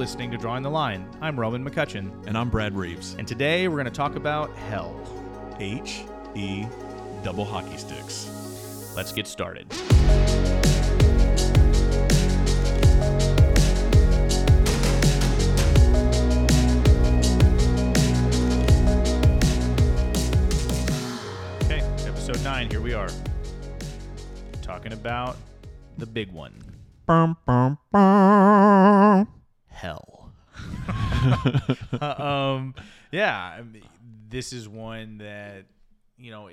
Listening to Drawing the Line. I'm Roman McCutcheon, And I'm Brad Reeves. and today we're going to talk about hell. H E double hockey sticks. Let's get started. Okay, episode 9, here we are. Talking about the big one bum. um, yeah, I mean, this is one that you know,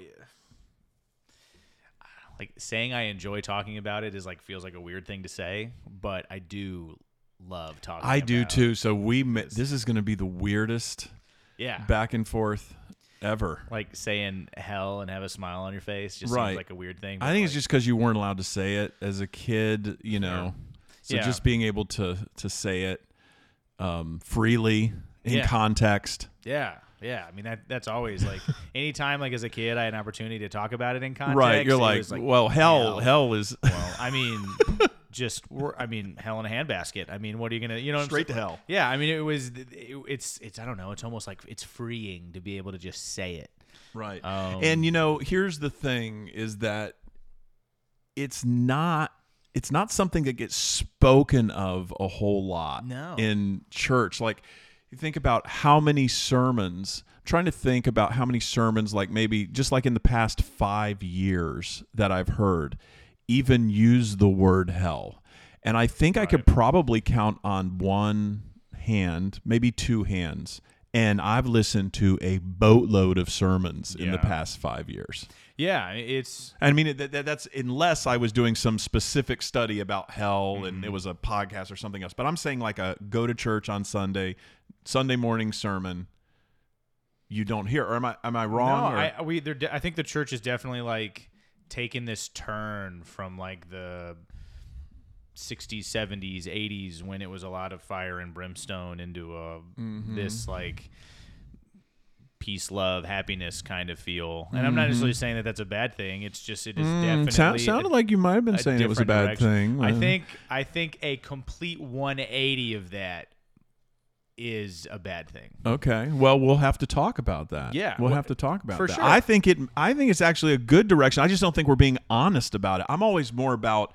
like saying I enjoy talking about it is like feels like a weird thing to say, but I do love talking. I do too. So we ma- this is going to be the weirdest Yeah, back and forth ever. like saying hell and have a smile on your face just Right. seems like a weird thing. I think it's just because you weren't allowed to say it as a kid, you know. So Yeah. just being able to to say it um, freely in Yeah. context. yeah, yeah. I mean that that's always like anytime like as a kid I had an opportunity to talk about it in context. right. You're it like, well, hell, hell. hell is Well, I mean, just I mean, hell in a handbasket. I mean, what are you gonna, you know, straight to hell. Yeah, I mean, it was, it, it's, it's, I don't know, it's almost like it's freeing to be able to just say it. Right. Um, and you know, here's the thing is that it's not it's not something that gets spoken of a whole lot No. in church. Like you think about how many sermons I'm trying to think about how many sermons like maybe just like in the past 5 years that I've heard even use the word hell. And I think I could probably count on one hand, maybe two hands. And I've listened to a boatload of sermons in the past five years. yeah, it's, I mean, that, that, that's unless I was doing some specific study about hell and mm-hmm. it was a podcast or something else. But I'm saying like a go to church on Sunday, Sunday morning sermon. You don't hear, or am I am I wrong? no, I, we, de- I think the church is definitely like taking this turn from like the 60s, 70s, 80s when it was a lot of fire and brimstone into a, Mm-hmm. this like peace, love, happiness kind of feel. And I'm not necessarily saying that that's a bad thing. It's just it is Mm, definitely sound- sounded a- like you might have been saying it was a bad direction. thing. I Uh, think I think a complete 180 of that is a bad thing. Okay. Well, we'll have to talk about that. Yeah, we'll wh- have to talk about for that. sure. I think it. I think it's actually a good direction. I just don't think we're being honest about it. I'm always more about.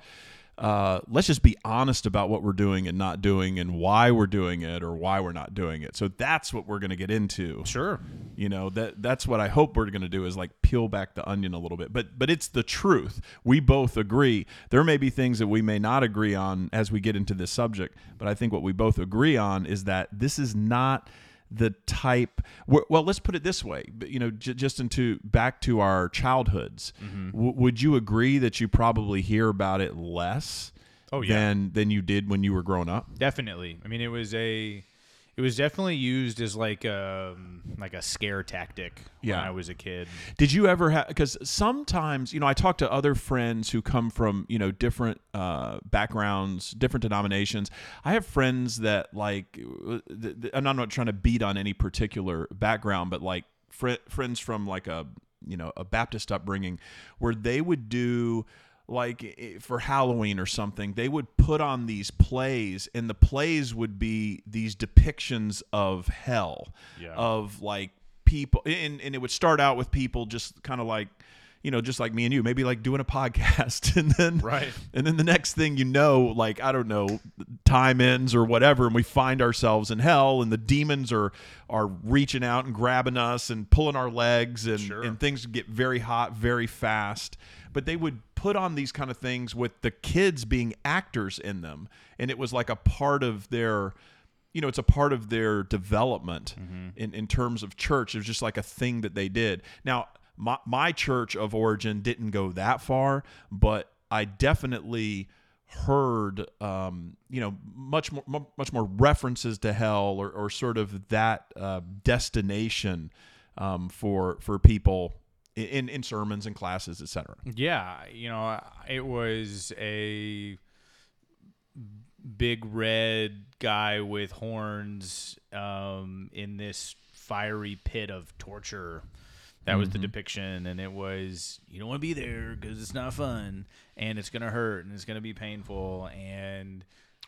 Uh, let's just be honest about what we're doing and not doing, and why we're doing it or why we're not doing it. So that's what we're going to get into. Sure. You know that that's what I hope we're going to do is like peel back the onion a little bit. But but it's the truth. We both agree. There may be things that we may not agree on as we get into this subject, but I think what we both agree on is that this is not the type well let's put it this way you know j- just into back to our childhoods Mm-hmm. w- would you agree that you probably hear about it less Oh, yeah. than than you did when you were growing up Definitely. I mean, it was a, it was definitely used as like a like a scare tactic Yeah. when I was a kid. Did you ever have? Because sometimes, you know, I talk to other friends who come from, you know, different uh, backgrounds, different denominations. I have friends that like, uh, and I'm not trying to beat on any particular background, but like fr- friends from like a, you know, a Baptist upbringing, where they would do like for Halloween or something, they would put on these plays, and the plays would be these depictions of hell, Yeah. of like people, and, and it would start out with people just kind of like, you know, just like me and you, maybe like doing a podcast, and then Right. and then the next thing you know, like I don't know, time ends or whatever, and we find ourselves in hell, and the demons are are reaching out and grabbing us and pulling our legs, and Sure. and things get very hot very fast. But they would put on these kind of things with the kids being actors in them, and it was like a part of their. You know, it's a part of their development in, in terms of church. It was just like a thing that they did. Now, my, my church of origin didn't go that far, but I definitely heard um, you know much more mu- much more references to hell or, or sort of that uh, destination um, for for people in in sermons and classes etc Yeah, you know, it was a big red guy with horns um, in this fiery pit of torture. That was the depiction, and it was you don't want to be there because it's not fun, and it's gonna hurt, and it's gonna be painful, and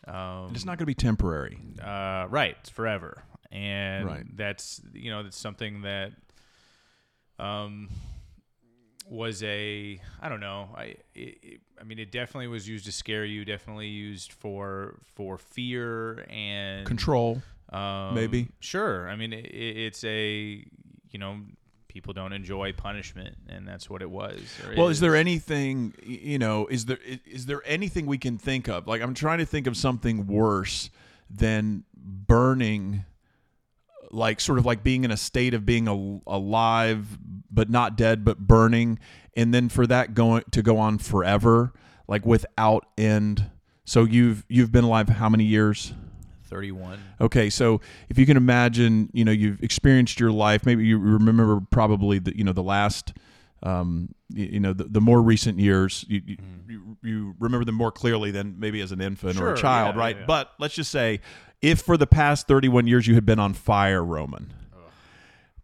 Um, It's not going to be temporary. uh, right, it's forever, and Right. that's you know that's something that um was a I don't know I it, I mean it definitely was used to scare you, definitely used for for fear and Control. um, maybe. Sure, I mean it, it's a you know people don't enjoy punishment, and that's what it was. Well, is there anything you know? Is there is there anything we can think of? Like I'm trying to think of something worse than burning, like sort of like being in a state of being al- alive but not dead, but burning, and then for that going to go on forever, like without end. So you've you've been alive how many years? thirty one? Okay, so if you can imagine, you know, you've experienced your life. Maybe you remember probably the, you know, the last, um, you, you know, the, the more recent years. You, you, you you remember them more clearly than maybe as an infant or a child, yeah, right? yeah, yeah. But let's just say, if for the past thirty-one years you had been on fire, Roman,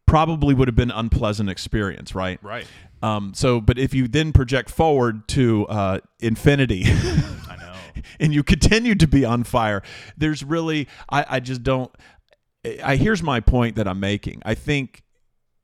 probably would have been an unpleasant experience, right? Right, Um, so, but if you then project forward to uh, infinity. I know. and you continue to be on fire. There's really, I, I just don't. I here's my point that I'm making. I think,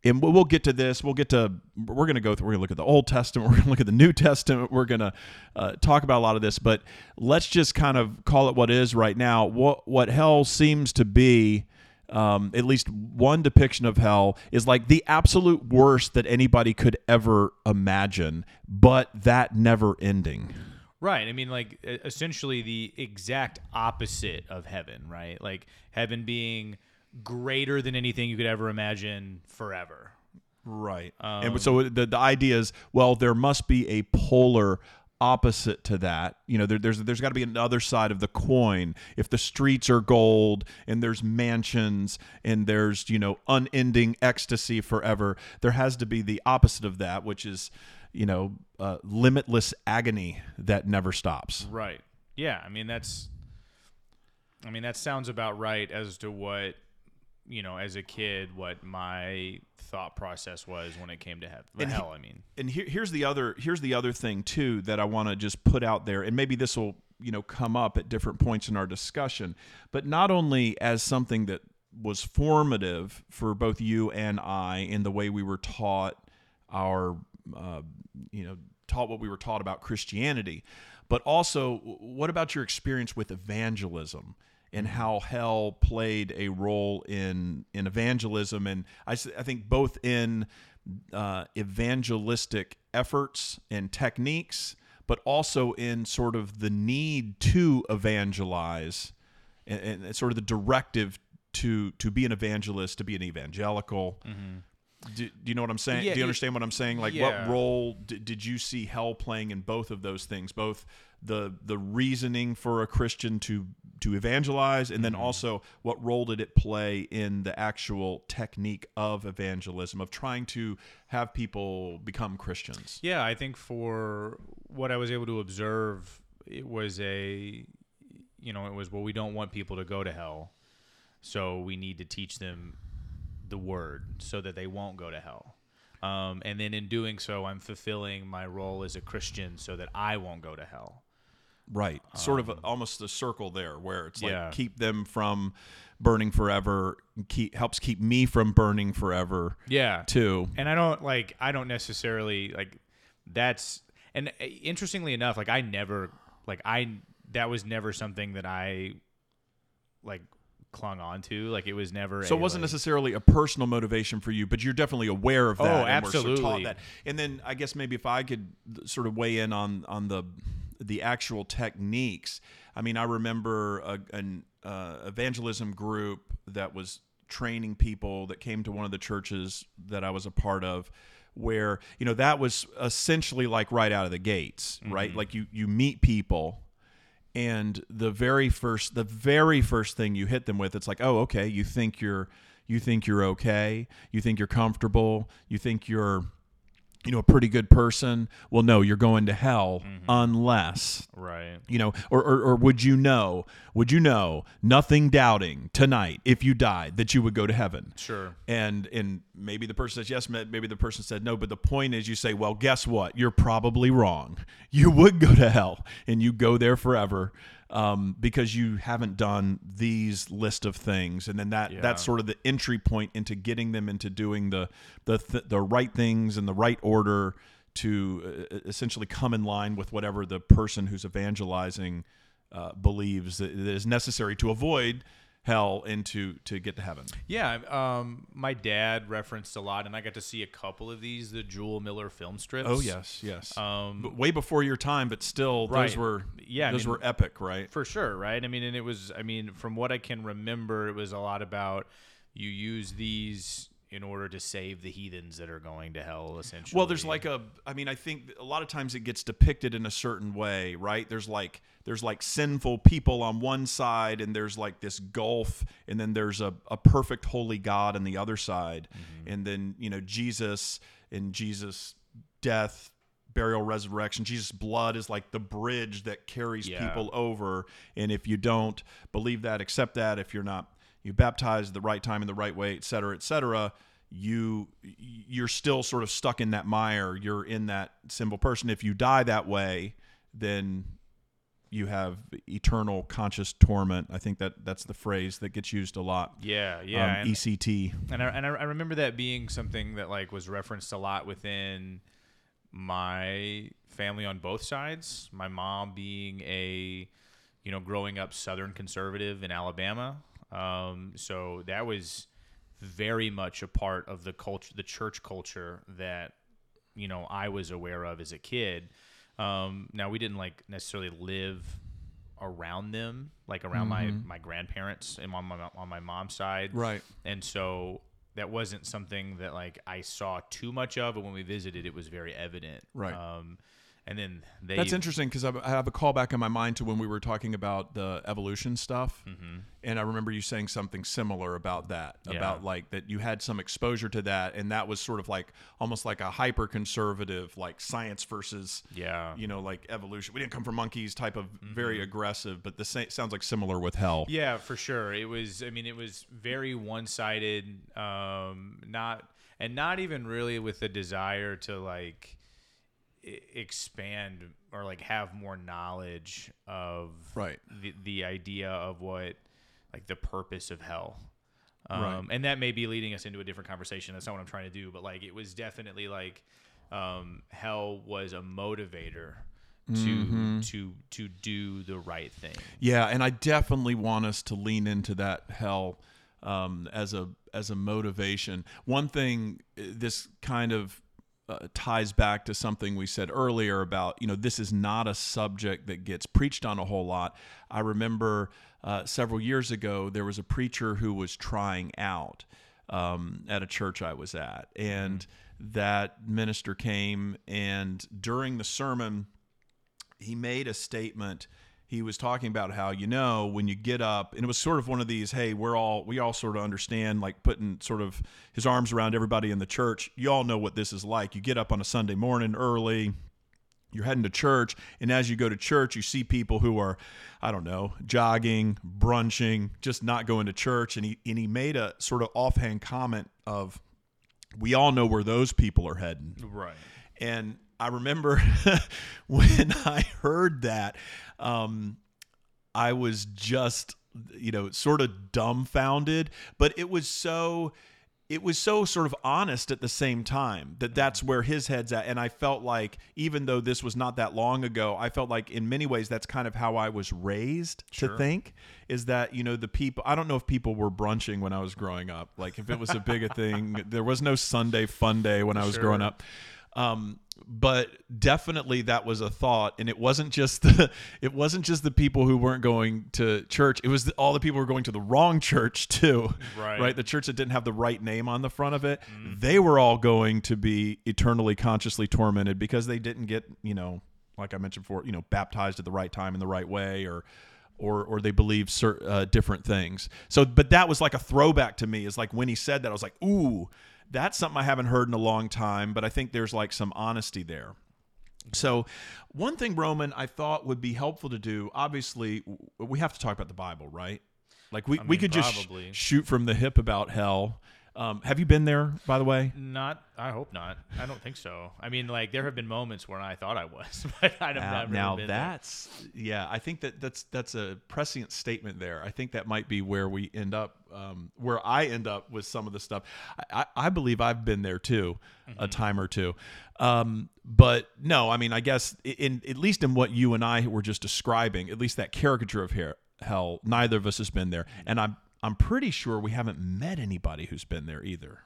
and we'll get to this. We'll get to. We're going to go through. We're going to look at the Old Testament. We're going to look at the New Testament. We're going to uh, talk about a lot of this. But let's just kind of call it what is right now. What what hell seems to be. Um, at least one depiction of hell is like the absolute worst that anybody could ever imagine, but that never ending. Right. I mean, like essentially the exact opposite of heaven, right? Like heaven being greater than anything you could ever imagine forever. Right. Um, and so the the idea is, well, there must be a polar opposite to that. You know, there, there's there's got to be another side of the coin. If the streets are gold and there's mansions and there's you know unending ecstasy forever, there has to be the opposite of that, which is you know uh, limitless agony that never stops. Right. Yeah. I mean, that's. I mean, that sounds about right as to what, you know, as a kid, what my thought process was when it came to heaven. And he- hell, I mean. and here, here's the other here's the other thing too that I want to just put out there, and maybe this will you know come up at different points in our discussion, but not only as something that was formative for both you and I in the way we were taught our uh, you know taught what we were taught about Christianity, but also what about your experience with evangelism? And how hell played a role in in evangelism. And I, I think both in uh, evangelistic efforts and techniques but also in sort of the need to evangelize and, and sort of the directive to to be an evangelist to be an evangelical do, do you know what I'm saying? Yeah, do you it- understand what I'm saying? Like, yeah. what role d- did you see hell playing in both of those things? Both the the reasoning for a Christian to to evangelize, and then Mm-hmm. also what role did it play in the actual technique of evangelism of trying to have people become Christians? Yeah, I think for what I was able to observe, it was a, you know, it was well, we don't want people to go to hell, so we need to teach them the word so that they won't go to hell. Um, and then in doing so, I'm fulfilling my role as a Christian so that I won't go to hell. Right. Sort of a, almost a circle there where it's like Um, yeah. keep them from burning forever, keep helps keep me from burning forever Yeah. too. and I don't like I don't necessarily like that's and uh, interestingly enough like I never like I that was never something that I like clung on to like it was never So a, it wasn't like- necessarily a personal motivation for you, but you're definitely aware of that. Oh, and were sort of taught absolutely. that. And then I guess maybe if I could sort of weigh in on on the the actual techniques. I mean, I remember a, an uh, evangelism group that was training people that came to one of the churches that I was a part of where you know that was essentially like right out of the gates right like you you meet people and the very first the very first thing you hit them with it's like oh okay you think you're you think you're okay you think you're comfortable you think you're you know a pretty good person well no you're going to hell mm-hmm. unless right you know or, or or would you know would you know nothing doubting tonight if you died that you would go to heaven sure and and maybe the person says yes, maybe the person said no. But the point is, you say, well, guess what? You're probably wrong. You would go to hell and you go there forever um, because you haven't done these list of things. And then that Yeah. that's sort of the entry point into getting them into doing the the th- the right things in the right order to uh, essentially come in line with whatever the person who's evangelizing uh, believes that that is necessary to avoid hell into to get to heaven. Yeah, um, my dad referenced a lot, and I got to see a couple of these, the Jule Miller film strips. Oh yes, yes. Um, But way before your time, but still, Right. those were Yeah, I those mean- were epic, right? For sure, right? I mean, and it was, I mean, from what I can remember, it was a lot about you use these in order to save the heathens that are going to hell, essentially. Well, there's like a, I mean, I think a lot of times it gets depicted in a certain way, right? There's like there's like sinful people on one side, and there's like this gulf, and then there's a, a perfect holy God on the other side, Mm-hmm. and then you know Jesus and Jesus' death. Burial, resurrection. Jesus' blood is like the bridge that carries Yeah. people over. And if you don't believe that, accept that, if you're not you baptized at the right time in the right way, et cetera, et cetera, you you're still sort of stuck in that mire. You're in that sinful person. If you die that way, then you have eternal conscious torment. I think that that's the phrase that gets used a lot. yeah, yeah, um, and, ECT. and, I, and I remember that being something that like was referenced a lot within my family on both sides. My mom being a, you know, growing up Southern conservative in Alabama, um, so that was very much a part of the culture, the church culture that you know I was aware of as a kid. Um, now we didn't like necessarily live around them, like around my my grandparents and on my on my mom's side, Right. and so that wasn't something that like I saw too much of, but when we visited, it was very evident. Right. Um, and then they That's interesting because I have a callback in my mind to when we were talking about the evolution stuff, and I remember you saying something similar about that, Yeah. about like that you had some exposure to that, and that was sort of like almost like a hyper conservative, like science versus, Yeah. you know, like evolution. We didn't come from monkeys, type of very aggressive, but the sa- sounds like similar with hell. Yeah, for sure. It was. I mean, it was very one-sided. Um, not and not even really with the desire to like expand or like have more knowledge of Right. the the idea of what like the purpose of hell. Um, Right. and that may be leading us into a different conversation. That's not what I'm trying to do, but like it was definitely like um, hell was a motivator to Mm-hmm. to to do the right thing. Yeah, and I definitely want us to lean into that hell um, as a as a motivation. One thing uh, this kind of uh, ties back to something we said earlier about you know this is not a subject that gets preached on a whole lot. I remember uh, several years ago there was a preacher who was trying out um, at a church I was at, and that minister came and during the sermon he made a statement he was talking about how you know when you get up and it was sort of one of these hey we're all we all sort of understand like putting sort of his arms around everybody in the church. You all know what this is like. You get up on a sunday morning early you're heading to church and as you go to church you see people who are i don't know jogging brunching just not going to church. And he and he made a sort of offhand comment of we all know where those people are heading. Right. and I remember when I heard that, um, I was just, you know, sort of dumbfounded, but it was so. It was so sort of honest at the same time that that's where his head's at. And I felt like, even though this was not that long ago, I felt like in many ways that's kind of how I was raised to think is that, you know, the people, I don't know if people were brunching when I was growing up. Like if it was a big a thing, there was no Sunday fun day when I was Sure. growing up um, but definitely that was a thought and it wasn't just the it wasn't just the people who weren't going to church it was the, all the people who were going to the wrong church too Right. right the church that didn't have the right name on the front of it they were all going to be eternally consciously tormented because they didn't get you know like i mentioned before you know baptized at the right time in the right way or or or they believe cer- uh, different things. So, but that was like a throwback to me. Is like when he said that, I was like, ooh, that's something I haven't heard in a long time. But I think there's like some honesty there. So, one thing, Roman, I thought would be helpful to do. Obviously, we have to talk about the Bible, right? Like we, we mean, could just sh- probably. shoot from the hip about hell. Um, have you been there, by the way? Not. I hope not. I don't think so. I mean, like there have been moments where I thought I was, but I don't. Now, never now been there. that's yeah. I think that that's that's a prescient statement there. I think that might be where we end up, um, where I end up with some of the stuff. I, I, I believe I've been there too, a time or two. Um, but no, I mean, I guess in at least in what you and I were just describing, at least that caricature of hell, neither of us has been there, and I'm I'm pretty sure we haven't met anybody who's been there either,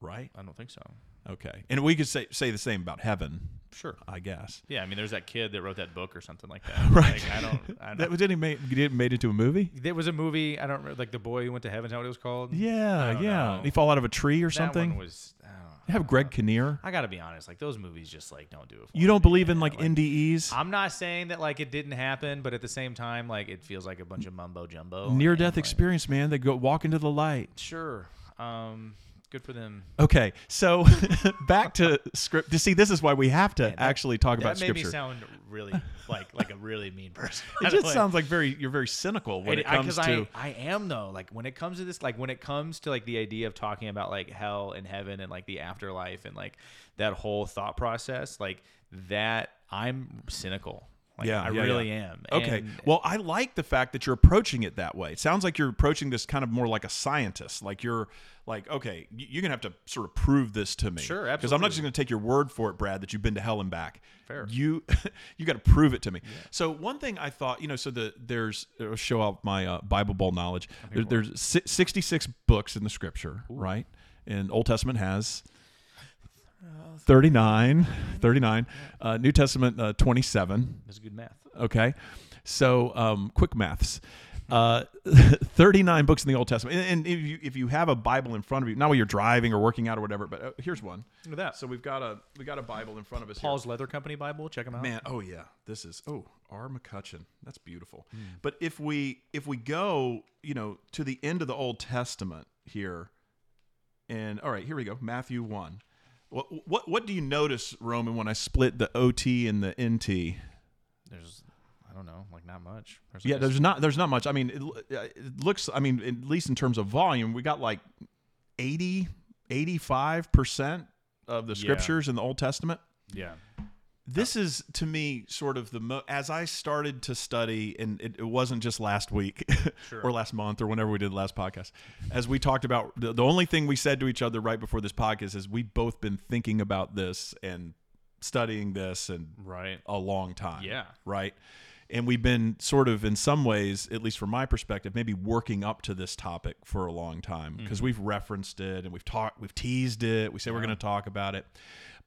right? I don't think so. Okay, and we could say say the same about heaven, Sure. I guess. Yeah, I mean, there's that kid that wrote that book or something like that. Right. Like, I don't. I That don't didn't make didn't made into a movie. there was a movie. I don't remember, like the boy who went to heaven. Is that what it was called? Yeah, yeah. know. He fall out of a tree or That something? one was. I. You have Greg Kinnear. I gotta be honest. Like those movies, just like don't do it. For You don't me, believe in man. like NDEs, I'm not saying that like it didn't happen, but at the same time, like it feels like a bunch of mumbo jumbo. near death like, experience, man. They go walk into the light. Sure. Um, good for them. Okay, so back to script. To see, this is why we have to that- actually talk about that made scripture. me sound really like like a really mean person. it just sounds like very you're very cynical when And it I- to. I, I am though. Like when it comes to this, like when it comes to like the idea of talking about like hell and heaven and like the afterlife and like that whole thought process, like that, I'm cynical. Like, Yeah, I yeah, really yeah. am. Okay. And- well, I like the fact that you're approaching it that way. It sounds like you're approaching this kind of more like a scientist. Like you're like, okay, you're gonna have to sort of prove this to me. Sure, Because I'm not just gonna take your word for it, Brad, that you've been to hell and back. Fair. You you got to prove it to me. So one thing I thought, you know, so the there's it'll show out my uh, Bible Bowl knowledge. There, there's si- 66 books in the Scripture, right? And Old Testament has 39, 39. Uh, New Testament uh, 27. that's good math. Okay. So, um, quick maths. Uh, 39 books in the Old Testament. And, and if, you, if you have a Bible in front of you, not while you're driving or working out or whatever, but uh, here's one. Look at that. So we've got a we got a Bible in front of us. here. Paul's Leather Company Bible. Check them out. Man, oh yeah, this is oh R. McCutcheon. That's beautiful. But if we if we go, you know, to the end of the Old Testament here, and all right, here we go, Matthew one. What what what do you notice, Roman, when I split the OT and the NT? There's, I don't know, like not much. There's Yeah, there's not there's not much. I mean, it, uh, it looks. I mean, at least in terms of volume, we got like 80, 85 percent of the Yeah. scriptures in the Old Testament. yeah. This is to me sort of the mo- as I started to study, and it, it wasn't just last week Sure. or last month or whenever we did the last podcast. As we talked about, the, the only thing we said to each other right before this podcast is we've both been thinking about this and studying this and Right. a long time. Yeah. Right. And we've been sort of, in some ways, at least from my perspective, maybe working up to this topic for a long time Mm-hmm. because we've referenced it and we've talked, we've teased it. We say we're going to talk about it.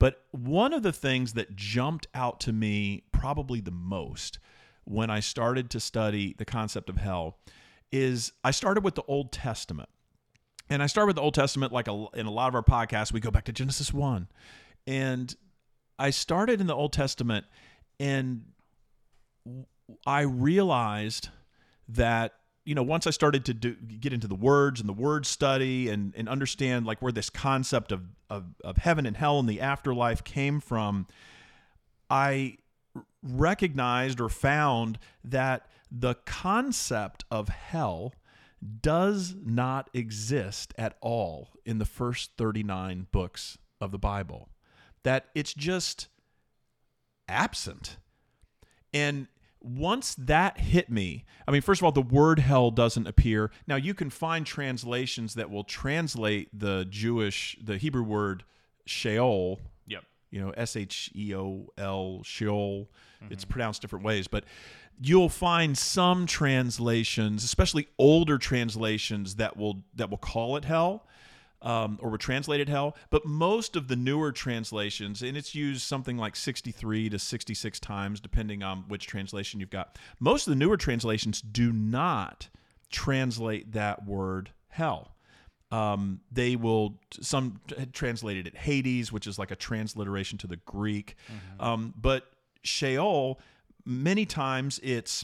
But one of the things that jumped out to me probably the most when I started to study the concept of hell is I started with the Old Testament. And I start with the Old Testament, like a, in a lot of our podcasts, we go back to Genesis 1. And I started in the Old Testament and I realized that you know once I started to do, get into the words and the word study and and understand like where this concept of of, of heaven and hell and the afterlife came from, I recognized or found that the concept of hell does not exist at all in the first 39 books of the Bible. That it's just absent. And once that hit me, I mean, first of all, the word hell doesn't appear. Now, you can find translations that will translate the Jewish, the Hebrew word Sheol, Yep. you know, S H E O L, Sheol. Mm-hmm. It's pronounced different ways, but you'll find some translations, especially older translations, that will that will call it hell. Um, or were translated hell, but most of the newer translations, and it's used something like 63 to 66 times, depending on which translation you've got. Most of the newer translations do not translate that word hell um, they will some had translated it Hades, which is like a transliteration to the Greek. Um, but Sheol, many times it's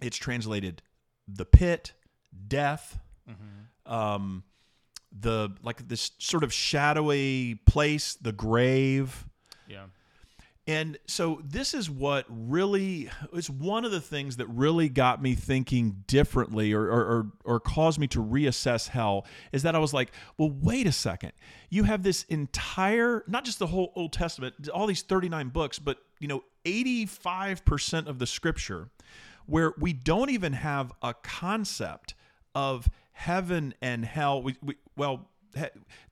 it's translated the pit, death, um, the like this sort of shadowy place, the grave. Yeah. And so this is what really it's one of the things that really got me thinking differently or, or, or, or caused me to reassess hell is that I was like, well, wait a second. You have this entire, not just the whole Old Testament, all these 39 books, but you know, 85% of the scripture where we don't even have a concept of heaven and hell. We, we well,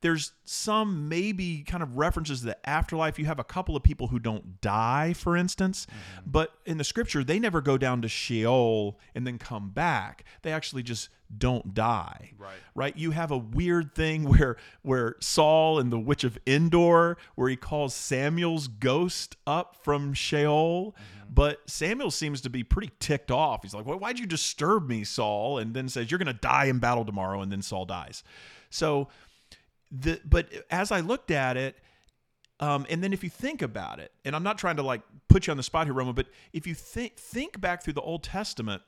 there's some maybe kind of references to the afterlife. You have a couple of people who don't die, for instance, mm-hmm. but in the scripture, they never go down to Sheol and then come back. They actually just don't die. Right. Right. You have a weird thing where where Saul and the witch of Endor, where he calls Samuel's ghost up from Sheol. Mm-hmm. But Samuel seems to be pretty ticked off. He's like, well, why'd you disturb me, Saul? And then says, You're gonna die in battle tomorrow, and then Saul dies. So the but as I looked at it, um, and then if you think about it, and I'm not trying to like put you on the spot here, Roman, but if you think think back through the Old Testament,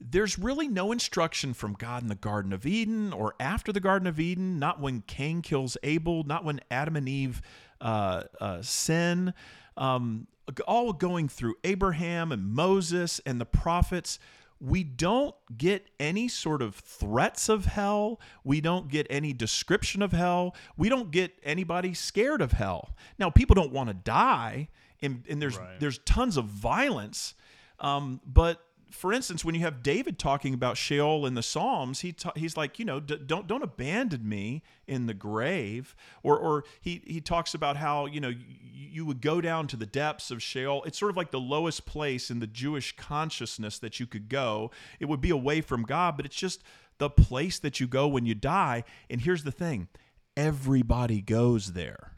there's really no instruction from God in the Garden of Eden or after the Garden of Eden, not when Cain kills Abel, not when Adam and Eve uh, uh, sin. Um, all going through Abraham and Moses and the prophets we don't get any sort of threats of hell. We don't get any description of hell. We don't get anybody scared of hell. Now, people don't want to die, and, and there's right. there's tons of violence, um, but for instance, when you have David talking about Sheol in the Psalms, he ta- he's like, you know, d- don't don't abandon me in the grave, or or he he talks about how you know you, you would go down to the depths of Sheol. It's sort of like the lowest place in the Jewish consciousness that you could go. It would be away from God, but it's just the place that you go when you die. And here's the thing: everybody goes there.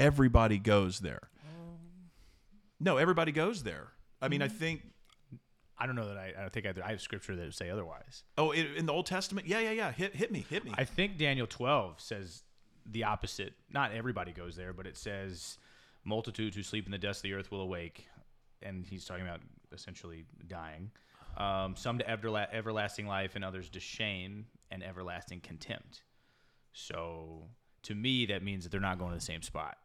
Everybody goes there. Oh. No, everybody goes there. I mean, I mm-hmm. think I don't know that I, I don't think I, I have scripture that would say otherwise. Oh, in, in, the Old Testament? Yeah, yeah, yeah. Hit, hit me, hit me. I think Daniel 12 says the opposite. Not everybody goes there, but it says multitudes who sleep in the dust of the earth will awake. And he's talking about essentially dying. Um, some to everla- everlasting life and others to shame and everlasting contempt. So to me, that means that they're not going to the same spot.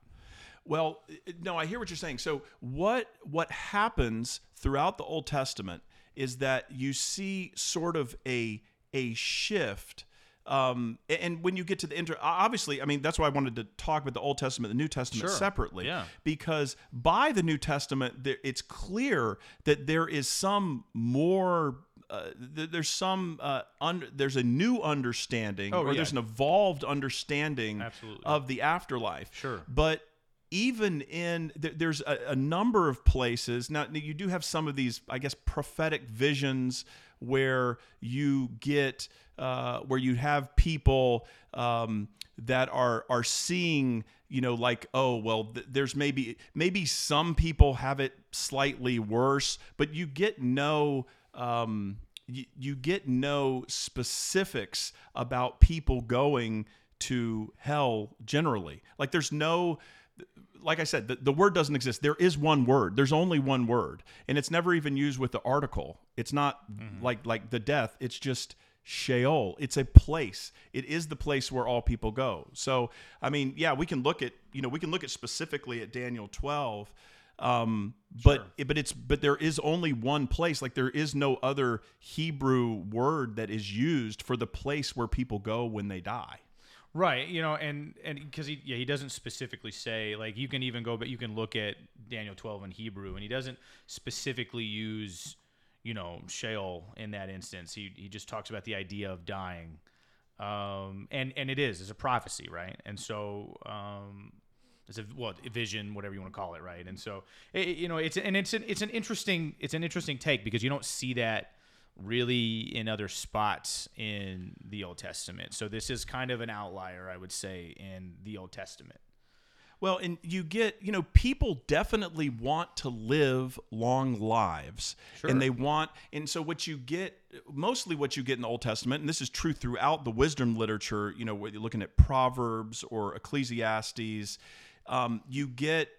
Well, no, I hear what you're saying. So what what happens throughout the Old Testament is that you see sort of a a shift. Um, and when you get to the inter, obviously, I mean, that's why I wanted to talk about the Old Testament, the New Testament sure. separately. Yeah. Because by the New Testament, there, it's clear that there is some more uh, there's some uh, un- there's a new understanding oh, or yeah. there's an evolved understanding Absolutely. of the afterlife. Sure. But even in there's a, a, number of places now you do have some of these i guess prophetic visions where you get uh, where you have people um, that are are seeing you know like oh well th- there's maybe maybe some people have it slightly worse but you get no um, you, you get no specifics about people going to hell generally. Like there's no like I said, the, the word doesn't exist. There is one word. There's only one word, and it's never even used with the article. It's not mm-hmm. like like the death. It's just Sheol. It's a place. It is the place where all people go. So I mean, yeah, we can look at you know we can look at specifically at Daniel 12. Um, but sure. but it's but there is only one place. Like there is no other Hebrew word that is used for the place where people go when they die. Right, you know, and and because he yeah he doesn't specifically say like you can even go but you can look at Daniel twelve in Hebrew and he doesn't specifically use you know Sheol in that instance. He he just talks about the idea of dying, um, and and it is it's a prophecy, right? And so um, it's a well a vision, whatever you want to call it, right? And so it, you know it's and it's an it's an interesting it's an interesting take because you don't see that really in other spots in the Old Testament. So this is kind of an outlier, I would say, in the Old Testament. Well, and you get, you know, people definitely want to live long lives. Sure. And they want, and so what you get, mostly what you get in the Old Testament, and this is true throughout the wisdom literature, you know, whether you're looking at Proverbs or Ecclesiastes, um, you get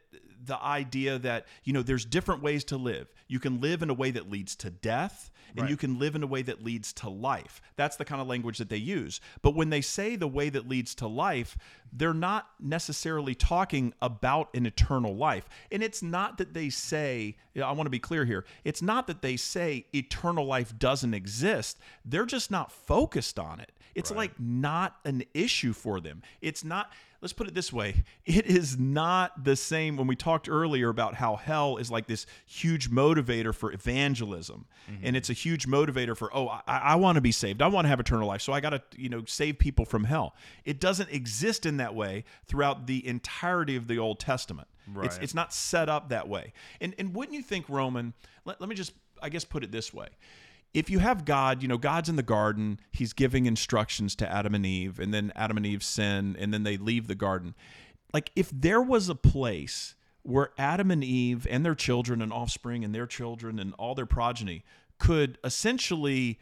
the idea that you know there's different ways to live. You can live in a way that leads to death, and Right. you can live in a way that leads to life. That's the kind of language that they use. But when they say the way that leads to life, they're not necessarily talking about an eternal life. And it's not that they say, I want to be clear here, it's not that they say eternal life doesn't exist. They're just not focused on it. It's like not an issue for them. It's not, let's put it this way it is not the same when we talked earlier about how hell is like this huge motivator for evangelism. And mm-hmm. it's a huge motivator for, oh, I, I want to be saved. I want to have eternal life. So I got to, you know, save people from hell. It doesn't exist in that way throughout the entirety of the Old Testament. It's, Right. it's not set up that way. And, and wouldn't you think, Roman, let, let me just, I guess, put it this way if you have God, you know, God's in the garden, he's giving instructions to Adam and Eve, and then Adam and Eve sin, and then they leave the garden. Like, if there was a place where Adam and Eve and their children and offspring and their children and all their progeny could essentially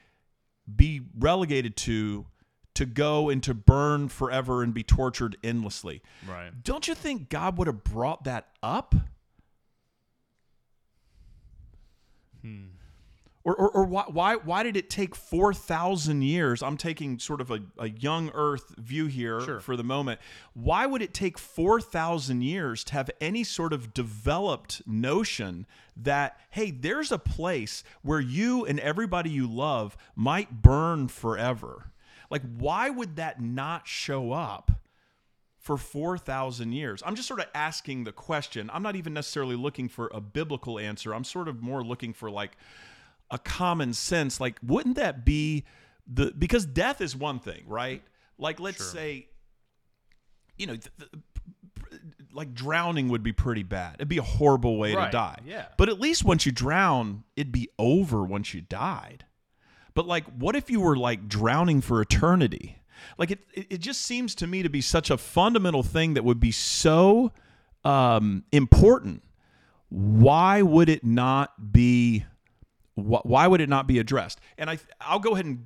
be relegated to to go and to burn forever and be tortured endlessly. Right. Don't you think God would have brought that up? Hmm. Or, or, or why, why, why did it take 4,000 years? I'm taking sort of a, a young earth view here Sure. for the moment. Why would it take 4,000 years to have any sort of developed notion that, hey, there's a place where you and everybody you love might burn forever? Like, why would that not show up? for 4,000 years? I'm just sort of asking the question. I'm not even necessarily looking for a biblical answer. I'm sort of more looking for like a common sense. Like, wouldn't that be the because death is one thing, right? Like, let's Sure. say, you know, th- th- like drowning would be pretty bad. It'd be a horrible way to die. yeah. But at least once you drown, it'd be over once you died. But like, what if you were like drowning for eternity? Like it, it, it just seems to me to be such a fundamental thing that would be so um, important. Why would it not be? Wh- why would it not be addressed? And I, I'll go ahead and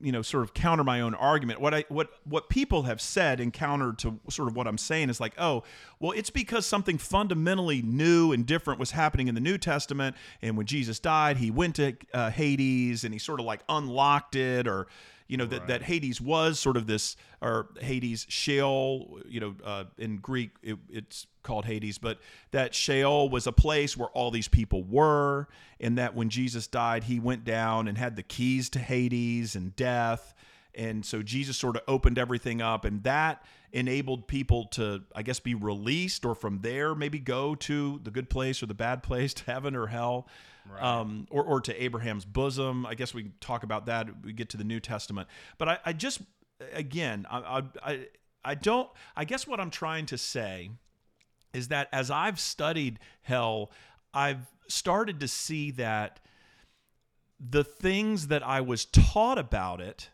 you know sort of counter my own argument what i what what people have said and counter to sort of what i'm saying is like oh well it's because something fundamentally new and different was happening in the new testament and when jesus died he went to uh, hades and he sort of like unlocked it or you know that, that hades was sort of this or hades sheol you know uh, in greek it, it's called hades but that sheol was a place where all these people were and that when jesus died he went down and had the keys to hades and death and so jesus sort of opened everything up and that enabled people to i guess be released or from there maybe go to the good place or the bad place to heaven or hell um, or, or to abraham's bosom. I guess we talk about that. We get to the new testament. But i, I just again I i i don't i guess what i'm trying to say is that as I've studied hell, I've started to see that the things that I was taught about it,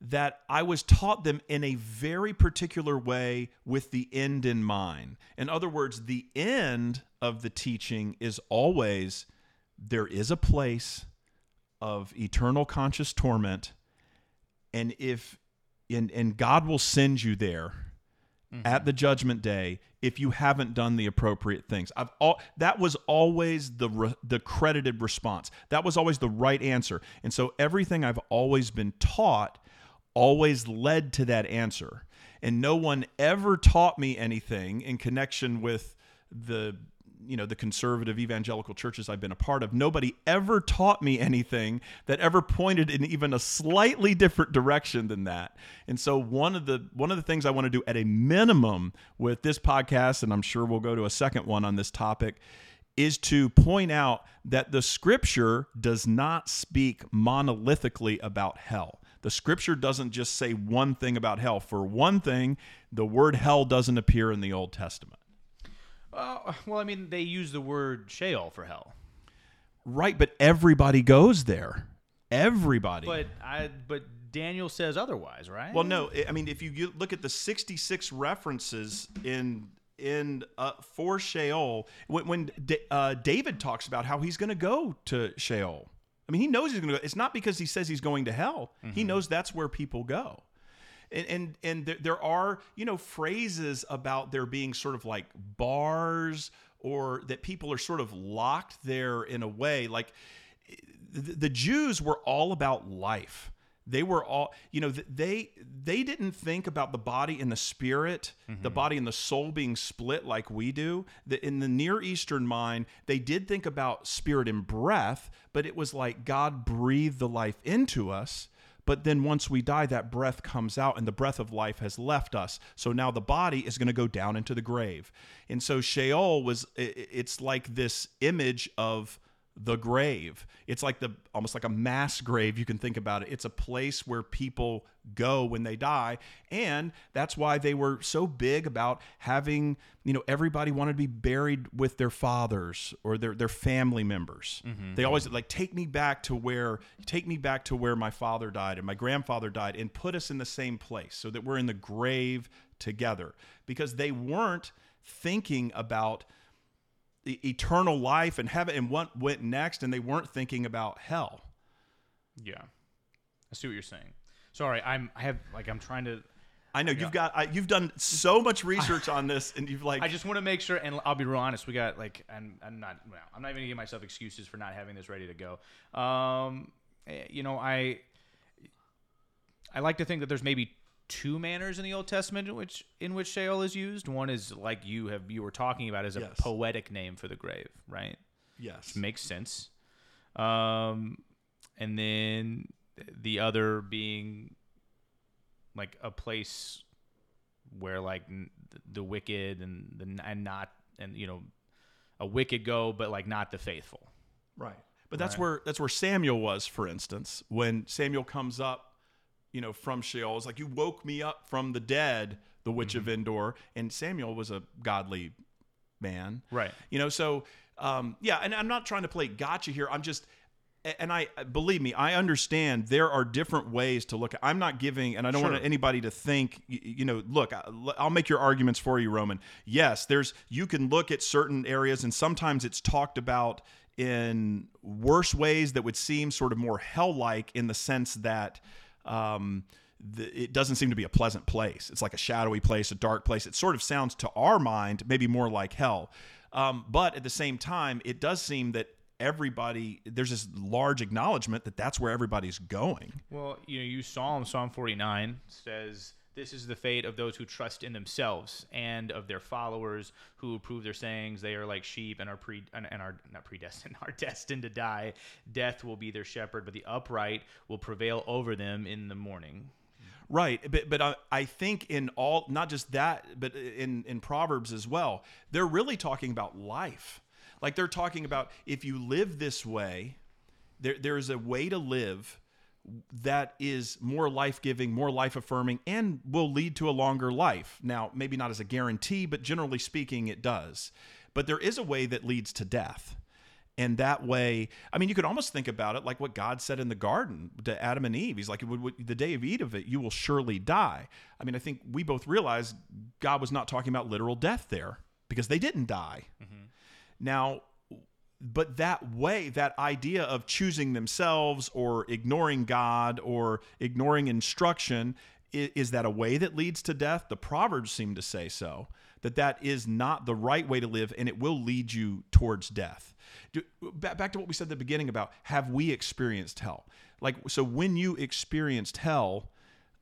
that I was taught them in a very particular way with the end in mind. In other words, the end of the teaching is always there is a place of eternal conscious torment, and if and, and God will send you there at mm-hmm. the judgment day if you haven't done the appropriate things. I've all that was always the re, the credited response. That was always the right answer. And so everything I've always been taught always led to that answer. And no one ever taught me anything in connection with the you know the conservative evangelical churches I've been a part of nobody ever taught me anything that ever pointed in even a slightly different direction than that. And so one of the one of the things I want to do at a minimum with this podcast and I'm sure we'll go to a second one on this topic is to point out that the scripture does not speak monolithically about hell. The scripture doesn't just say one thing about hell. For one thing, the word hell doesn't appear in the Old Testament. Uh, well, I mean, they use the word Sheol for hell, Right, but everybody goes there. Everybody. but I but Daniel says otherwise, right? well, no, I- I mean, if you you look at the 66 references in in uh, for Sheol, when, when Da- uh, David talks about how he's going to go to Sheol, I mean, he knows he's going to go. It's not because he says he's going to hell. He knows that's where people go. And and and there, there are you know phrases about there being sort of like bars or that people are sort of locked there in a way like the, the Jews were all about life. They were all, you know, they they didn't think about the body and the spirit, the mm-hmm. body and the soul being split like we do. The, in the Near Eastern mind, they did think about spirit and breath, but it was like God breathed the life into us. But then once we die, that breath comes out and the breath of life has left us. So now the body is going to go down into the grave. And so Sheol was, it's like this image of the grave. It's like the almost like a mass grave you can think about it. It's a place where people go when they die and that's why they were so big about having, you know, everybody wanted to be buried with their fathers or their their family members. Mm-hmm. They always like take me back to where take me back to where my father died and my grandfather died and put us in the same place so that we're in the grave together because they weren't thinking about eternal life and heaven and what went next and they weren't thinking about hell Yeah, I see what you're saying. Sorry, I'm I have like I'm trying to. i know you've got I, you've done so much research on this and you've like I just want to make sure, and I'll be real honest. We got like, I'm, I'm not, well, I'm not even gonna give myself excuses for not having this ready to go. Um, eh, you know, I, I like to think that there's maybe two manners in the Old Testament in which in which Sheol is used. One is like you have you were talking about as a Yes. poetic name for the grave, right? yes Makes sense. Um, and then the other being like a place where like the wicked and the and not and you know a wicked go, but like not the faithful. right but that's Right. where that's where samuel was for instance when samuel comes up you know from sheol. It's like you woke me up from the dead the witch of endor. And samuel was a godly man. Right. you know so um, yeah and i'm not trying to play gotcha here. I'm just and i believe me i understand there are different ways to look at i'm not giving and i don't Sure. want anybody to think you know look i'll make your arguments for you roman. Yes there's you can look at certain areas and sometimes it's talked about in worse ways that would seem sort of more hell-like in the sense that um, the, it doesn't seem to be a pleasant place. It's like a shadowy place, a dark place. It sort of sounds to our mind maybe more like hell. Um, but at the same time, it does seem that everybody, there's this large acknowledgement that that's where everybody's going. Well, you know, you Psalm Psalm 49 says, "This is the fate of those who trust in themselves and of their followers who approve their sayings. They are like sheep and are pre and, and are not predestined, are destined to die. Death will be their shepherd, but the upright will prevail over them in the morning." Right, but but I, I think in all not just that, but in in Proverbs as well, they're really talking about life. Like they're talking about if you live this way, there there is a way to live that is more life giving, more life affirming, and will lead to a longer life. Now, maybe not as a guarantee, but generally speaking, it does. But there is a way that leads to death. And that way, I mean, you could almost think about it like what God said in the garden to Adam and Eve. He's like, "Would- would- the day of eat of it, you will surely die. I mean, I think we both realize God was not talking about literal death there because they didn't die. Mm-hmm. Now, but that way, that idea of choosing themselves or ignoring God or ignoring instruction, is, that a way that leads to death? The Proverbs seem to say so. That that is not the right way to live, and it will lead you towards death. Back to what we said at the beginning about have we experienced hell? Like, so when you experienced hell,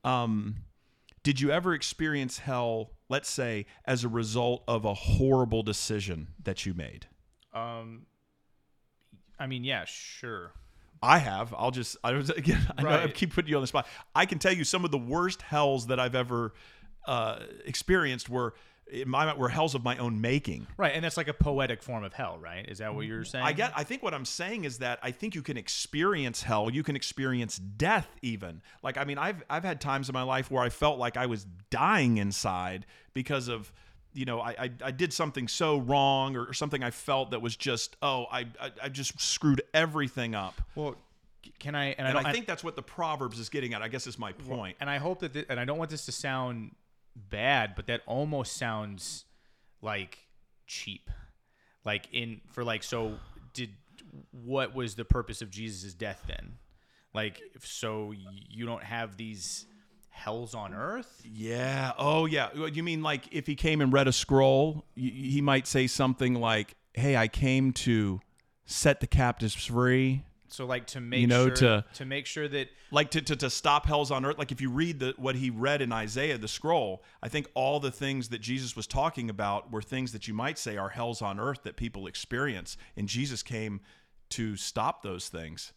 um, did you ever experience hell, let's say, as a result of a horrible decision that you made? Um, I mean, yeah, sure. I have. I'll just. I was again. I know I keep putting you on the spot. I can tell you some of the worst hells that I've ever uh, experienced were in my were hells of my own making. Right, and that's like a poetic form of hell, right? Is that what you're saying? I get. I think what I'm saying is that I think you can experience hell. You can experience death even. Like I mean, I've I've had times in my life where I felt like I was dying inside because of you know I I, I did something so wrong or, or something I felt that was just oh I I, I just screwed everything up. Well, can I? And, I And don't I think that's what the Proverbs is getting at. I guess is my point. and I hope that, and I don't want this to sound bad, but that almost sounds like cheap. Like in for like, so did what was the purpose of Jesus' death then? Like, if so you don't have these hell's on earth. Yeah. Oh, yeah. You mean like if he came and read a scroll, he might say something like, "Hey, I came to set the captives free." So like to make You know, sure, to- to make sure that Like to, to, to stop hell's on earth. Like if you read the what he read in Isaiah, the scroll, I think all the things that Jesus was talking about were things that you might say are hell's on earth that people experience. And Jesus came to stop those things.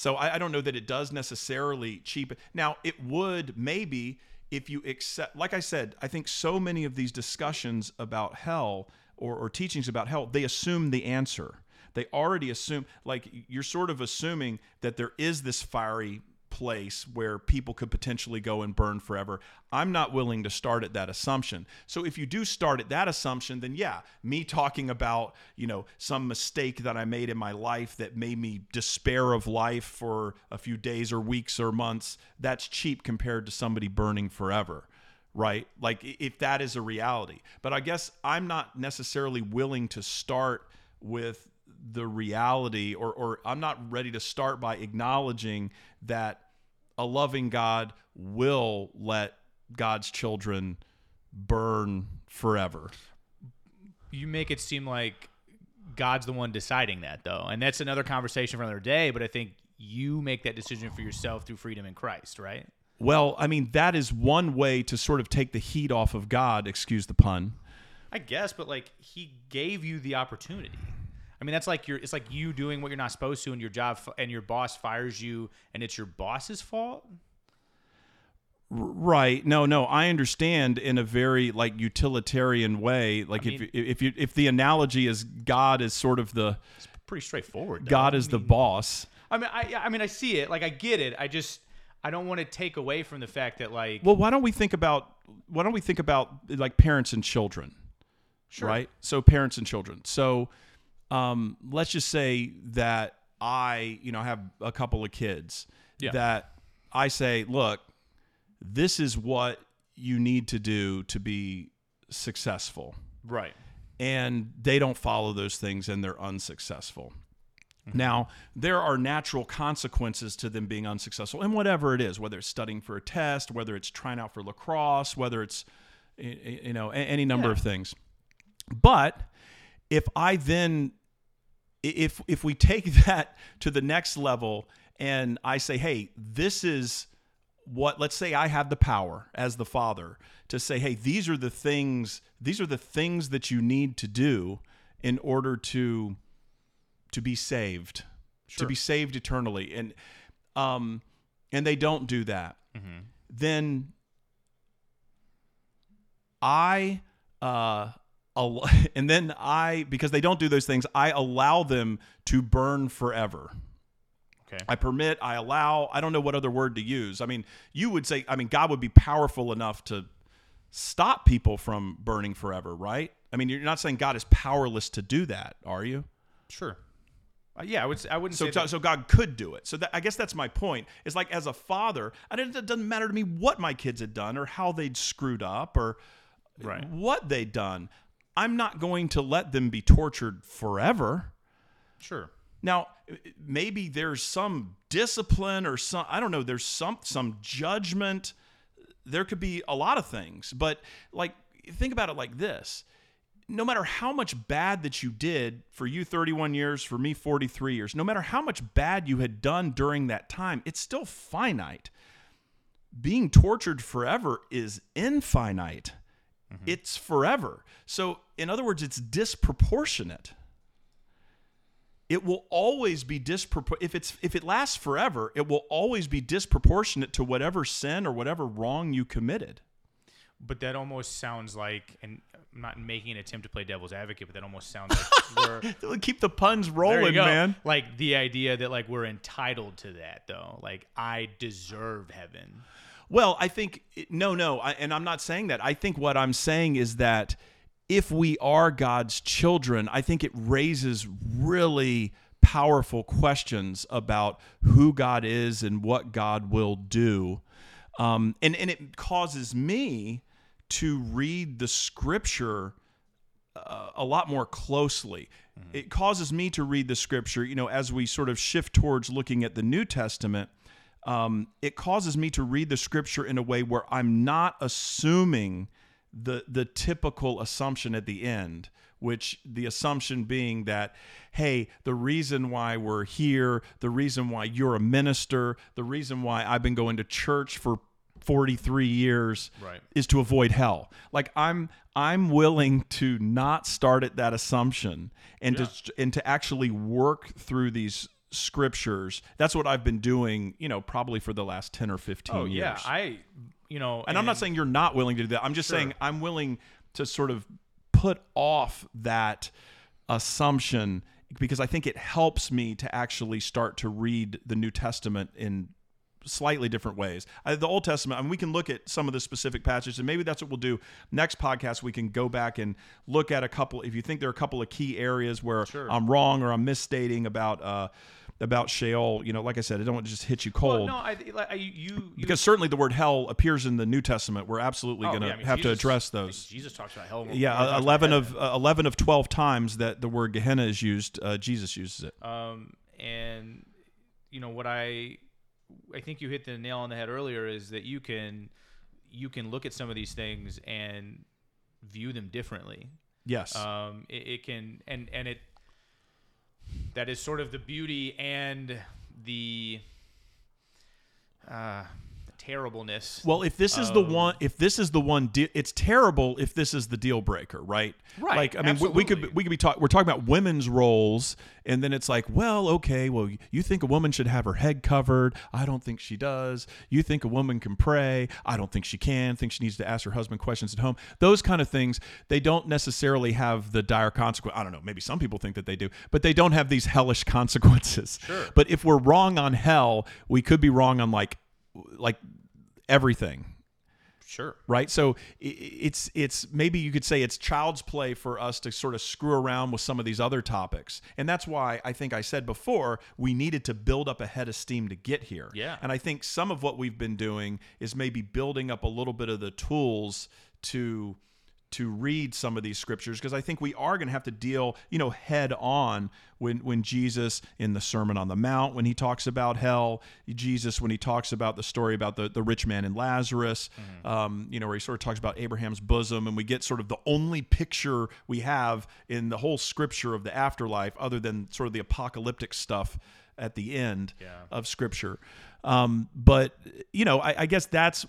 So I, I don't know that it does necessarily cheapen. Now it would maybe if you accept, like I said, I think so many of these discussions about hell or, or teachings about hell, they assume the answer. They already assume, like you're sort of assuming that there is this fiery place where people could potentially go and burn forever. I'm not willing to start at that assumption. So if you do start at that assumption, then yeah, me talking about, you know, some mistake that I made in my life that made me despair of life for a few days or weeks or months, that's cheap compared to somebody burning forever. Right? Like if that is a reality. But I guess I'm not necessarily willing to start with the reality or or I'm not ready to start by acknowledging that a loving God will let God's children burn forever. you make it seem like God's the one deciding that though. And that's another conversation for another day, but I think you make that decision for yourself through freedom in Christ, right? Well, I mean that is one way to sort of take the heat off of God, excuse the pun. I guess, but like he gave you the opportunity. I mean, that's like you're. It's like you doing what you're not supposed to, and your job, and your boss fires you, and it's your boss's fault. Right. No, no, I understand in a very like utilitarian way. Like mean- if if you if the analogy is God is sort of the It's pretty straightforward. though. God I is the boss. I mean, I, I mean, I see it. Like, I get it. I just, I don't want to take away from the fact that, like, Well, why don't we think about why don't we think about like parents and children? Sure. Right? So parents and children. So um let's just say that I, you know, have a couple of kids Yeah. that I say, "Look, this is what you need to do to be successful." right. and they don't follow those things and they're unsuccessful. Now, there are natural consequences to them being unsuccessful in whatever it is, whether it's studying for a test, whether it's trying out for lacrosse, whether it's you know any number Yeah. of things. But if I then if if we take that to the next level and I say, "Hey, this is what let's say I have the power as the father to say, "Hey, these are the things these are the things that you need to do in order to to be saved, to be saved eternally." And um and they don't do that. Then I uh and then I because they don't do those things, I allow them to burn forever. Okay. I permit, I allow, I don't know what other word to use. I mean, you would say I mean God would be powerful enough to stop people from burning forever, right? I mean, you're not saying God is powerless to do that, are you? Sure. Uh, yeah, I would. I wouldn't So, say. so, that- so God could do it. So that, I guess that's my point. It's like as a father, I didn't, it doesn't matter to me what my kids had done or how they'd screwed up or Right. what they'd done. I'm not going to let them be tortured forever. sure. Now, maybe there's some discipline or some I don't know, there's some some judgment. There could be a lot of things, but like think about it like this. No matter how much bad that you did for you 31 years, for me 43 years, no matter how much bad you had done during that time, it's still finite. Being tortured forever is infinite. Mm-hmm. It's forever. So, in other words, it's disproportionate it will always be disproportionate. if it's if it lasts forever it will always be disproportionate to whatever sin or whatever wrong you committed But that almost sounds like, and I'm not making an attempt to play devil's advocate, but that almost sounds like we're keep the puns rolling man Like the idea that like we're entitled to that though. Like I deserve heaven. Well i think no no I, and i'm not saying that i think what i'm saying is that if we are god's children i think it raises really powerful questions about who god is and what god will do um, and, and it causes me to read the scripture uh, a lot more closely. It causes me to read the scripture, you know, as we sort of shift towards looking at the New Testament. Um, it causes me to read the scripture in a way where I'm not assuming the the typical assumption at the end which the assumption being that hey the reason why we're here the reason why you're a minister the reason why I've been going to church for 43 years Right. is to avoid hell like i'm i'm willing to not start at that assumption and to and to actually work through these scriptures that's what i've been doing you know probably for the last 10 or 15 Oh years yeah, I you know, and I'm not saying you're not willing to do that. I'm just Sure. saying I'm willing to sort of put off that assumption because I think it helps me to actually start to read the New Testament in slightly different ways. I, the Old Testament, I mean, we can look at some of the specific passages, and maybe that's what we'll do next podcast. We can go back and look at a couple. If you think there are a couple of key areas where Sure. I'm wrong or I'm misstating about uh, about Sheol, you know, like I said, I don't want to just hit you Well, cold no, I like I, you, you because certainly the word hell appears in the New Testament. We're absolutely oh, going to yeah, I mean, have to address I mean, those. Jesus talks about hell. Yeah, than he talks about eleven of uh, eleven of twelve times that the word Gehenna is used, uh, Jesus uses it. Um, and you know what I, I think you hit the nail on the head earlier is that you can, you can look at some of these things and view them differently. Yes, Um, it, it can and and it, that is sort of the beauty and the, uh, terribleness. Well, if this is the one, if this is the one, de- it's terrible. If this is the deal breaker, right? Right, Like, I mean, we, we could we could be talking. We're talking about women's roles, and then it's like, well, okay, well, you think a woman should have her head covered? I don't think she does. You think a woman can pray? I don't think she can. Think she needs to ask her husband questions at home. Those kind of things. They don't necessarily have the dire consequence. I don't know. Maybe some people think that they do, but they don't have these hellish consequences. Sure. But if we're wrong on hell, we could be wrong on like like everything sure. right so it's it's maybe you could say it's child's play for us to sort of screw around with some of these other topics and that's why i think i said before we needed to build up a head of steam to get here Yeah. and i think some of what we've been doing is maybe building up a little bit of the tools to to read some of these scriptures because I think we are going to have to deal, you know, head on when when Jesus in the Sermon on the Mount when he talks about hell, Jesus when he talks about the story about the the rich man and Lazarus, um, you know, where he sort of talks about Abraham's bosom, and we get sort of the only picture we have in the whole scripture of the afterlife, other than sort of the apocalyptic stuff at the end Yeah. of scripture. Um, but you know, I, I guess that's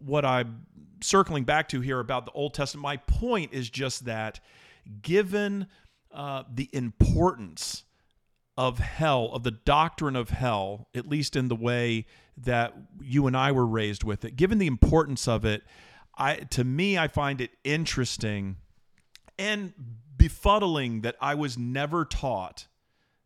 what I'm circling back to here about the Old Testament. My point is just that, given uh, the importance of hell, of the doctrine of hell, at least in the way that you and I were raised with it, given the importance of it, I to me I find it interesting and befuddling that I was never taught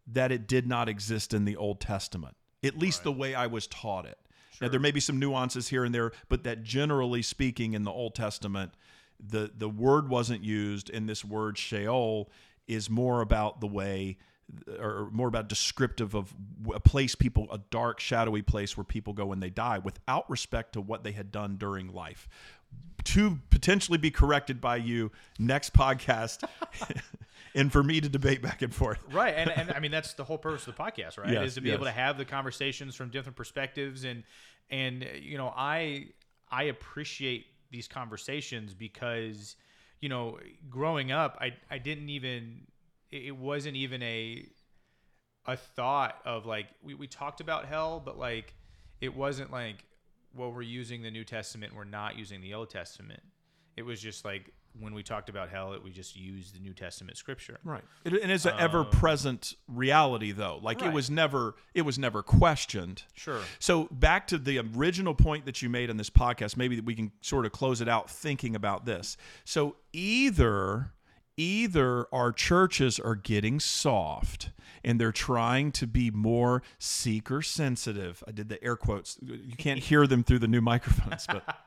that it did not exist in the Old Testament, at least the way I was taught it. Now, there may be some nuances here and there, but that generally speaking, in the Old Testament, the, the word wasn't used, and this word Sheol is more about the way, or more about descriptive of a place people, a dark, shadowy place where people go when they die without respect to what they had done during life. To potentially be corrected by you next podcast, and for me to debate back and forth. right and, and i mean that's the whole purpose of the podcast right Yes, is to be yes. able to have the conversations from different perspectives and and you know i i appreciate these conversations because you know growing up i i didn't even it it wasn't even a a thought of like we, we talked about hell but like it wasn't like well we're using the new testament we're not using the old testament it was just like when we talked about hell it we just used the new testament scripture Right. It, and it's an um, ever-present reality, though. Like it was never, it was never questioned. Sure. So back to the original point that you made in this podcast, maybe that we can sort of close it out thinking about this. So either either our churches are getting soft and they're trying to be more seeker sensitive. I did the air quotes. You can't hear them through the new microphones, but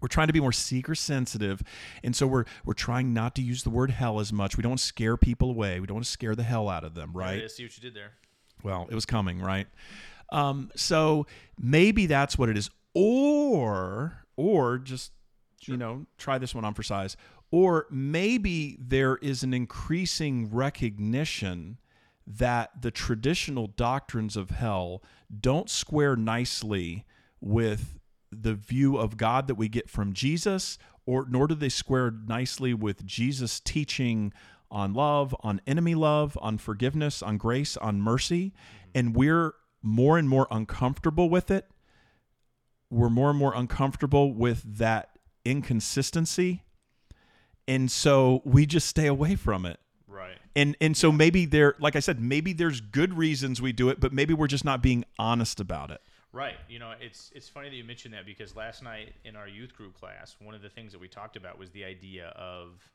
we're trying to be more seeker sensitive and so we're we're trying not to use the word hell as much. We don't want to scare people away. We don't want to scare the hell out of them right? I see what you did there. well it was coming right? Um, so maybe that's what it is. Or or just you know try this one on for size. Or maybe there is an increasing recognition that the traditional doctrines of hell don't square nicely with the view of God that we get from Jesus, or nor do they square nicely with Jesus' teaching on love, on enemy love, on forgiveness, on grace, on mercy, mm-hmm. and we're more and more uncomfortable with it. We're more and more uncomfortable with that inconsistency. And so we just stay away from it. Right. And and so maybe there like I said, maybe there's good reasons we do it, but maybe we're just not being honest about it. Right. You know, it's it's funny that you mentioned that because last night in our youth group class, one of the things that we talked about was the idea of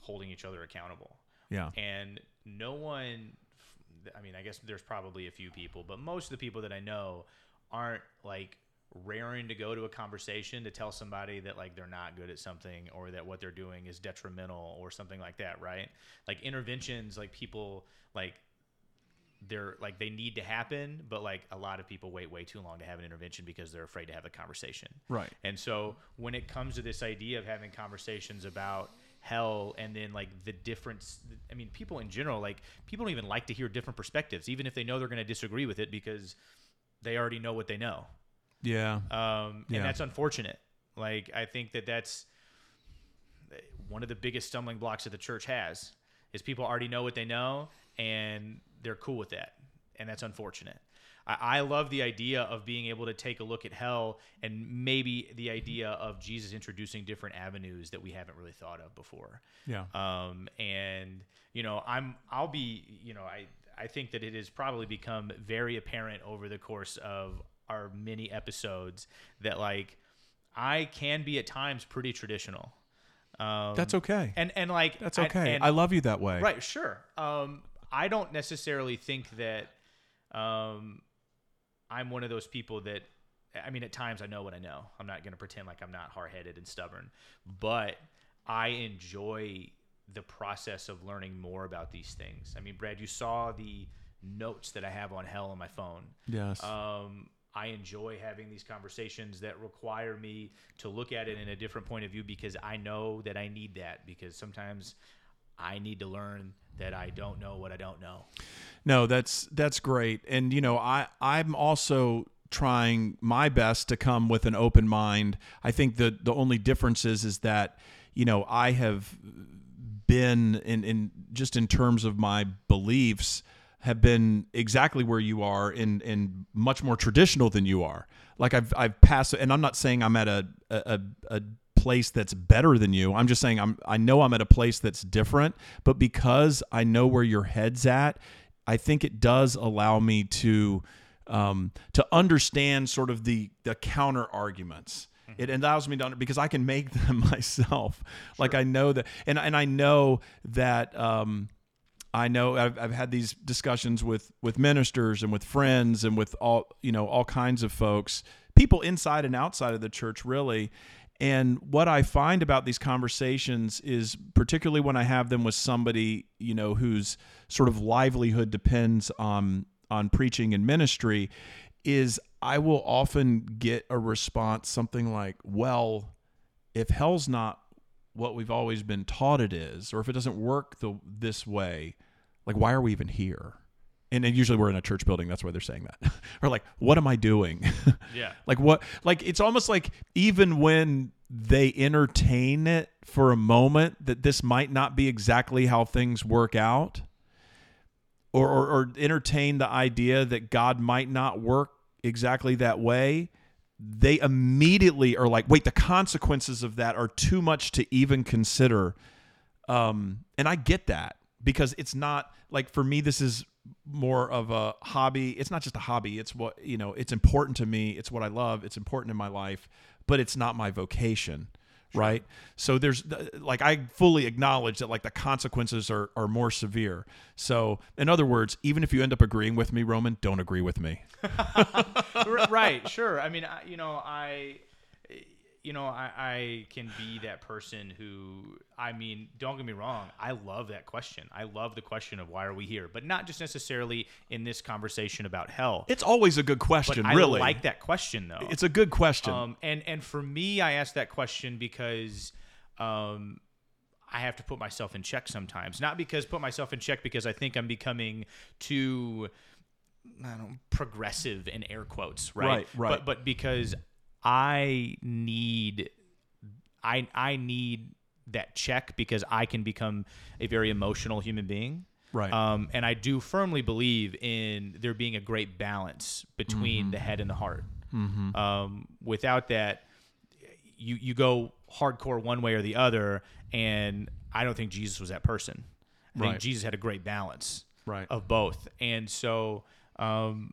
holding each other accountable. Yeah. And no one I mean, I guess there's probably a few people, but most of the people that I know aren't like raring to go to a conversation to tell somebody that like they're not good at something or that what they're doing is detrimental or something like that, right? Like interventions like people like they're like they need to happen, but like a lot of people wait way too long to have an intervention because they're afraid to have the conversation. Right. And so when it comes to this idea of having conversations about hell and then like the difference I mean people in general like people don't even like to hear different perspectives even if they know they're going to disagree with it because they already know what they know. Yeah. Um, Yeah. and that's unfortunate. Like I think that that's one of the biggest stumbling blocks that the church has is people already know what they know and they're cool with that, and that's unfortunate. I, I love the idea of being able to take a look at hell and maybe the idea of Jesus introducing different avenues that we haven't really thought of before. Yeah. Um, and you know, I'm I'll be you know I I think that it has probably become very apparent over the course of our many episodes that like I can be at times pretty traditional. Um, That's okay. and and like That's I- okay. and- I love you that way. Right, sure. Um, I don't necessarily think that um, I'm one of those people that. I mean, at times I know what I know. I'm not going to pretend like I'm not hard headed and stubborn, but I enjoy the process of learning more about these things. I mean, Brad, you saw the notes that I have on hell on my phone. Yes. Um, I enjoy having these conversations that require me to look at it in a different point of view because I know that I need that because sometimes I need to learn that I don't know what I don't know. No, that's that's great. And you know, I I'm also trying my best to come with an open mind. I think the the only difference is is that you know I have been in in just in terms of my beliefs have been exactly where you are in in much more traditional than you are. Like I've I've passed and I'm not saying I'm at a a, a place that's better than you. I'm just saying I'm I know I'm at a place that's different, but because I know where your head's at, I think it does allow me to um, to understand sort of the the counter arguments. It allows me to under, because I can make them myself. Like I know that, and and I know that. Um, I know I've, I've had these discussions with with ministers and with friends and with all you know all kinds of folks, people inside and outside of the church, really. And what I find about these conversations is, particularly when I have them with somebody you know whose sort of livelihood depends on on preaching and ministry, is I will often get a response something like, "Well, if hell's not what we've always been taught it is, or if it doesn't work the this way, like why are we even here? And, and usually we're in a church building. That's why they're saying that. or like, what am I doing? Yeah. like what? Like it's almost like even when they entertain it for a moment that this might not be exactly how things work out, or or, or entertain the idea that God might not work exactly that way they immediately are like, wait, the consequences of that are too much to even consider. Um, and I get that because it's not like for me, this is more of a hobby. It's not just a hobby. It's what, you know, it's important to me. It's what I love. It's important in my life, but it's not my vocation. Right. So there's uh, like, I fully acknowledge that like the consequences are, are more severe. So in other words, even if you end up agreeing with me, Roman, don't agree with me. Right, sure. I mean, I, you know, I, you know, I, I can be that person who, I mean, don't get me wrong. I love that question. I love the question of why are we here, but not just necessarily in this conversation about hell. It's always a good But question, I really. like that question though. It's a good question. Um, and and for me, I ask that question because um, I have to put myself in check sometimes. Not because put myself in check because I think I'm becoming too I don't progressive in air quotes, right? Right, right. But but because I need I I need that check because I can become a very emotional human being. Right. Um, and I do firmly believe in there being a great balance between Mm-hmm. the head and the heart. Um, without that, you you go hardcore one way or the other, and I don't think Jesus was that person. I think Jesus had a great balance Right. of both, and so. Um,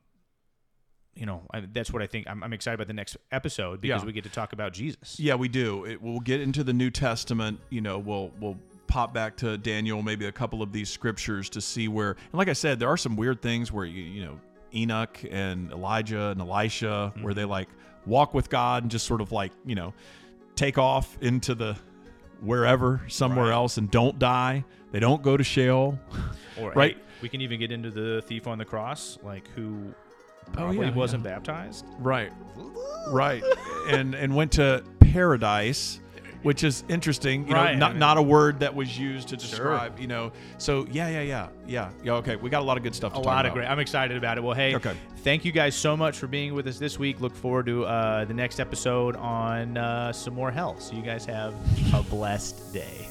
you know, I, that's what I think. I'm, I'm excited about the next episode because Yeah. we get to talk about Jesus. Yeah, we do. It, we'll get into the New Testament. You know, we'll we'll pop back to Daniel, maybe a couple of these scriptures to see where. And like I said, there are some weird things where you you know Enoch and Elijah and Elisha, where mm-hmm. they like walk with God and just sort of like you know take off into the wherever somewhere Right. else and don't die. They don't go to Sheol. Or Right. hey, we can even get into the thief on the cross, like who Oh, probably yeah, wasn't baptized. Right. Right. and and went to paradise, which is interesting. You Right, know, not I mean- not a word that was used to describe. You know. So yeah, yeah, yeah, yeah, yeah. Okay, we got a lot of good stuff. To A talk lot about. of great. I'm excited about it. Well, hey, Okay. thank you guys so much for being with us this week. Look forward to uh, the next episode on uh, some more hell. So you guys have a blessed day.